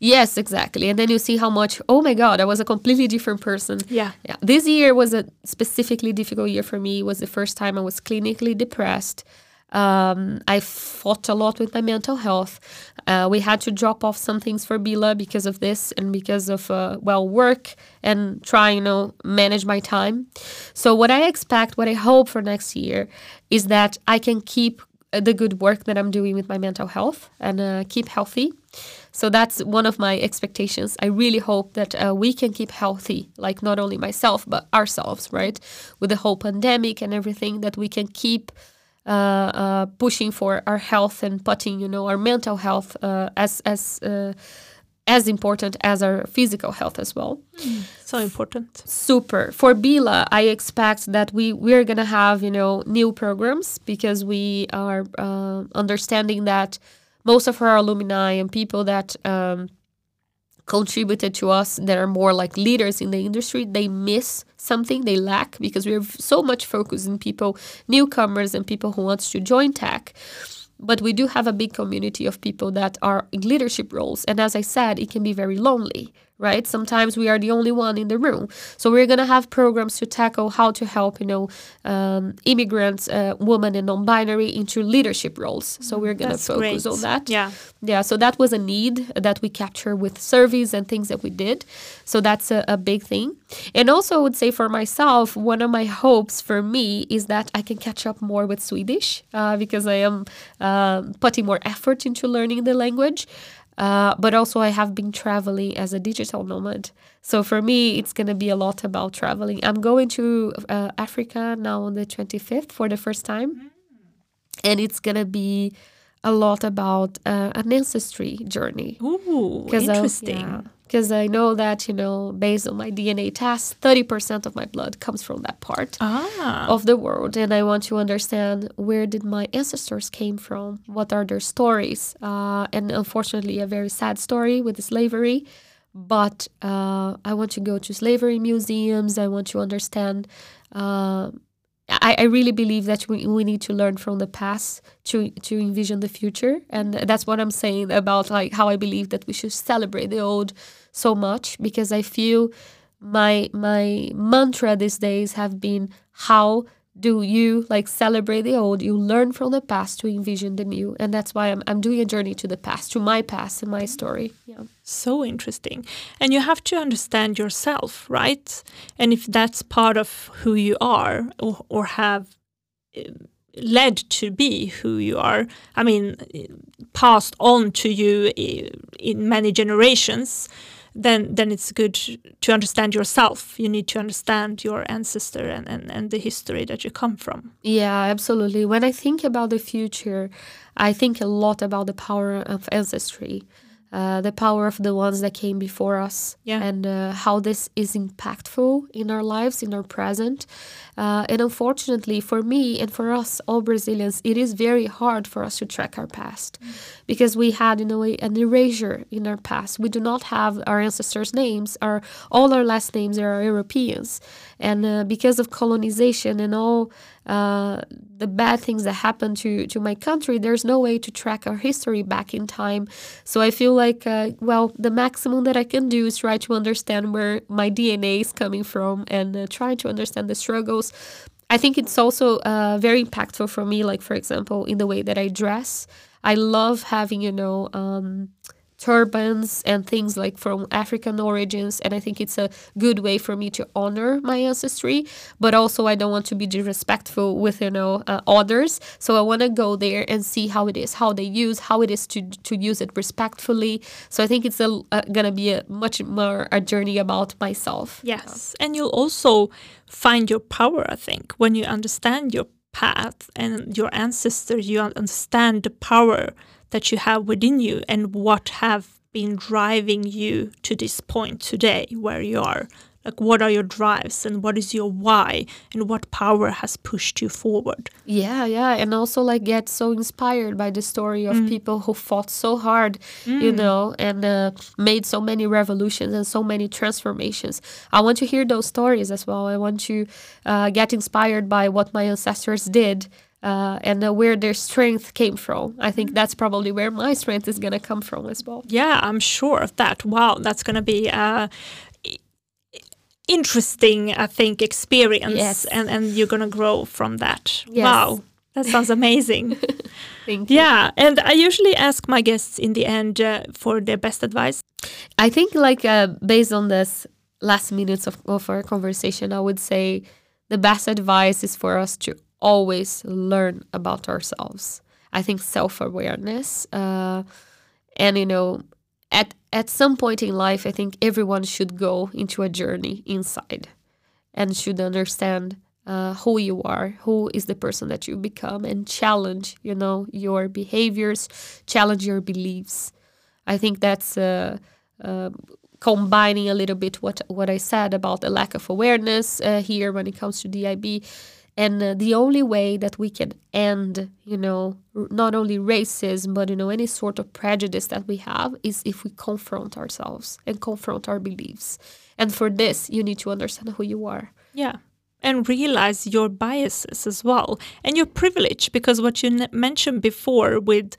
Yes, exactly. And then you see how much, oh my God, I was a completely different person. Yeah. Yeah. This year was a specifically difficult year for me. It was the first time I was clinically depressed. Um, I fought a lot with my mental health. Uh, we had to drop off some things for Beela because of this and because of uh, well work and try you know manage my time. So what I expect, what I hope for next year, is that I can keep the good work that I'm doing with my mental health and uh, keep healthy. So that's one of my expectations. I really hope that uh, we can keep healthy, like not only myself but ourselves, right? With the whole pandemic and everything, that we can keep uh, uh, pushing for our health and putting, you know, our mental health uh, as as as important as our physical health as well. Mm, so important. Super. For Beela, I expect that we we're gonna have you know new programs because we are uh, understanding that most of our alumni and people that um, contributed to us that are more like leaders in the industry they miss something they lack because we're so much focused in people newcomers and people who wants to join tech. But we do have a big community of people that are in leadership roles and as i said it can be very lonely right? Sometimes we are the only one in the room. So we're going to have programs to tackle how to help, you know, um, immigrants, uh, women and non-binary into leadership roles. So we're going to focus great. on that. Yeah. Yeah. So that was a need that we capture with surveys and things that we did. So that's a, a big thing. And also I would say for myself, one of my hopes for me is that I can catch up more with Swedish uh, because I am uh, putting more effort into learning the language. Uh, but also, I have been traveling as a digital nomad. So for me, it's going to be a lot about traveling. I'm going to uh, Africa now on the 25th for the first time. Mm. And it's going to be a lot about uh, an ancestry journey. Ooh, interesting. Yeah, because I know that, you know, based on my DNA test, 30% of my blood comes from that part ah. of the world. And I want to understand where did my ancestors came from? What are their stories? Uh, and unfortunately, a very sad story with slavery. But uh, I want to go to slavery museums. I want to understand uh, I, I really believe that we, we need to learn from the past to to envision the future and that's what i'm saying about like how i believe that we should celebrate the old so much because i feel my my mantra these days have been how do you like celebrate the old? You learn from the past to envision the new. And that's why i'm, I'm doing a journey to the past to my past and my story. Yeah. So interesting. And you have to understand yourself right? And if that's part of who you are or, or have eh, led to be who you are i mean passed on to you eh, in many generations then then it's good to understand yourself. You need to understand your ancestor and, and, and the history that you come from. Yeah, absolutely. When I think about the future, I think a lot about the power of ancestry. Uh, the power of the ones that came before us yeah. and uh, how this is impactful in our lives, in our present. Uh, and unfortunately, for me and for us, all Brazilians, it is very hard for us to track our past mm. because we had, in a way, an erasure in our past. We do not have our ancestors' names. Our all our last names are Europeans, and uh, because of colonization and all uh, the bad things that happened to to my country, there's no way to track our history back in time. So I feel like, uh, well, the maximum that I can do is try to understand where my DNA is coming from and uh, try to understand the struggles I think it's also uh, very impactful for me. Like for example, in the way that I dress, I love having you know. Um, turbans and things like from African origins. And I think it's a good way for me to honor my ancestry, but also I don't want to be disrespectful with, you know, uh, others. So I want to go there and see how it is, how they use, how it is to, to use it respectfully. So I think it's uh, gonna be a much more a journey about myself. Yes. And you'll also find your power, I think, when you understand your path and your ancestors, you understand the power that you have within you and what have been driving you to this point today where you are like what are your drives and what is your why and what power has pushed you forward yeah yeah and also like get so inspired by the story of mm. people who fought so hard mm. you know and uh, made so many revolutions and so many transformations i want to hear those stories as well i want to uh, get inspired by what my ancestors did uh, and uh, where their strength came from. I think that's probably where my strength is going to come from as well. Yeah, I'm sure of that. Wow, that's going to be a interesting, I think, experience, yes. and and you're going to grow from that. Yes. Wow. That sounds amazing. Thank you. Yeah, and I usually ask my guests in the end uh, for their best advice. I think, like, uh, based on this last minutes of, of our conversation, I would say the best advice is for us to always learn about ourselves. I think self awareness, uh, and you know, at at some point in life, I think everyone should go into a journey inside, and should understand uh, who you are, who is the person that you become, and challenge, you know, your behaviors, challenge your beliefs. I think that's uh, uh, combining a little bit what what I said about the lack of awareness uh, here when it comes to DIB and uh, the only way that we can end you know not only racism but you know any sort of prejudice that we have is if we confront ourselves and confront our beliefs. And for this you need to understand who you are. Yeah. And realize your biases as well and your privilege because what you mentioned before with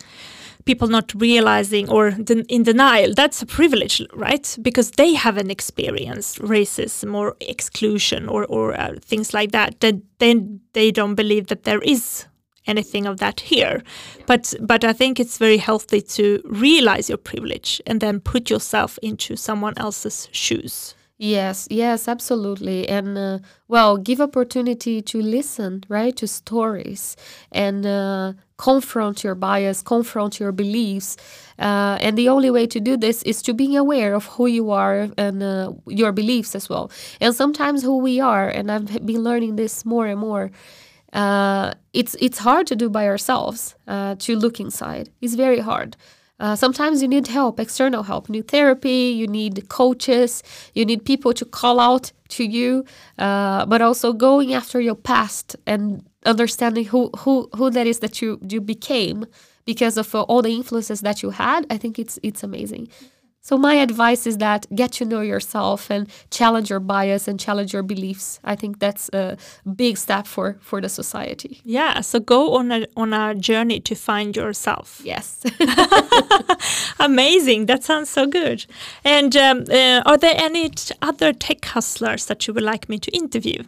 people not realizing or in denial, that's a privilege, right? Because they haven't experienced racism or exclusion or, or uh, things like that. Then then they don't believe that there is anything of that here. But but I think it's very healthy to realize your privilege and then put yourself into someone else's shoes. Yes, yes, absolutely. And uh, well, give opportunity to listen, right, to stories and uh, confront your bias, confront your beliefs. Uh, and the only way to do this is to being aware of who you are and uh, your beliefs as well. And sometimes who we are, and I've been learning this more and more. Uh, it's it's hard to do by ourselves. Uh, to look inside, it's very hard. Uh, sometimes you need help, external help. You need therapy, you need coaches, you need people to call out to you, uh, but also going after your past and understanding who, who, who that is that you, you became because of uh, all the influences that you had. I think it's, it's amazing. So my advice is that get to know yourself and challenge your bias and challenge your beliefs. I think that's a big step for for the society. Yeah, so go on a on a journey to find yourself. Yes. Amazing. That sounds so good. And um, uh, are there any other tech hustlers that you would like me to interview?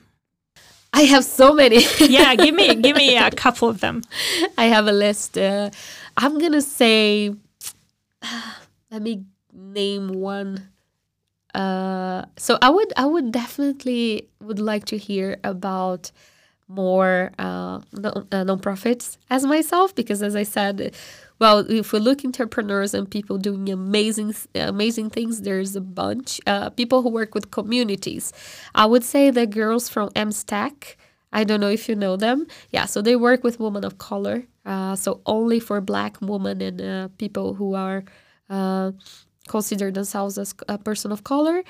I have so many. yeah, give me give me a couple of them. I have a list. Uh, I'm gonna say. Uh, let me name one uh, so I would I would definitely would like to hear about more uh, non- uh, nonprofits as myself because as I said, well, if we look entrepreneurs and people doing amazing amazing things, there's a bunch. Uh, people who work with communities. I would say the girls from MStack. I don't know if you know them. Yeah, so they work with women of color. Uh, so only for Black women and uh, people who are uh, consider themselves as a person of color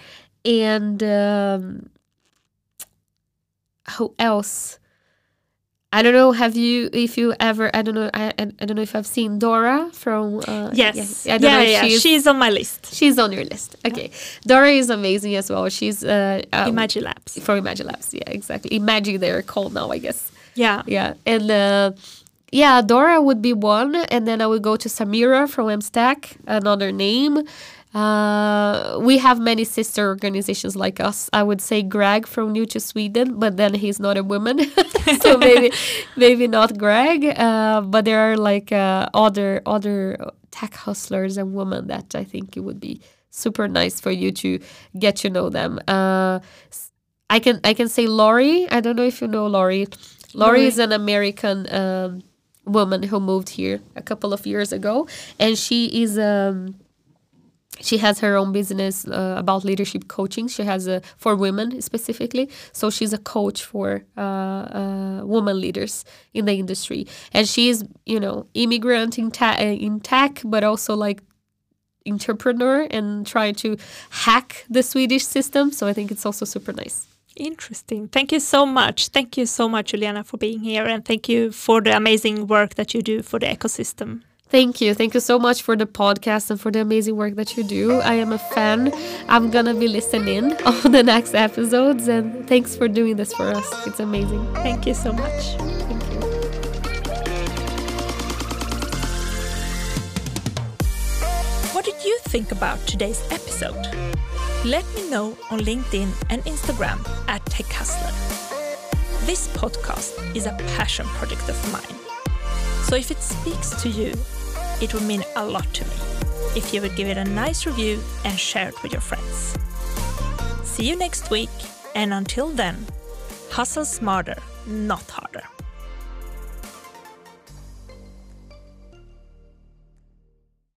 and um, who else I don't know. Have you, if you ever, I don't know, I, I don't know if I've seen Dora from. Uh, yes. Yeah, yeah, yeah. She's, she's, on my list. She's on your list. Okay. Yeah. Dora is amazing as well. She's. Uh, um, Labs. For Labs. Yeah, exactly. Imagine they're called now, I guess. Yeah. Yeah. And uh, yeah, Dora would be one. And then I would go to Samira from MStack, another name. Uh, we have many sister organizations like us. I would say Greg from New to Sweden, but then he's not a woman, so maybe maybe not Greg. Uh, but there are like uh, other other tech hustlers and women that I think it would be super nice for you to get to know them. Uh, I can I can say Laurie. I don't know if you know Laurie. Laurie, Laurie. is an American um, woman who moved here a couple of years ago, and she is um, she has her own business uh, about leadership coaching. She has a for women specifically. So she's a coach for uh, uh, women leaders in the industry, and she's you know immigrant in, ta- in tech, but also like entrepreneur and trying to hack the Swedish system. So I think it's also super nice. Interesting. Thank you so much. Thank you so much, Juliana, for being here, and thank you for the amazing work that you do for the ecosystem. Thank you. Thank you so much for the podcast and for the amazing work that you do. I am a fan. I'm going to be listening on the next episodes. And thanks for doing this for us. It's amazing. Thank you so much. Thank you. What did you think about today's episode? Let me know on LinkedIn and Instagram at Tech Hustler. This podcast is a passion project of mine. So if it speaks to you, it would mean a lot to me if you would give it a nice review and share it with your friends. See you next week, and until then, hustle smarter, not harder.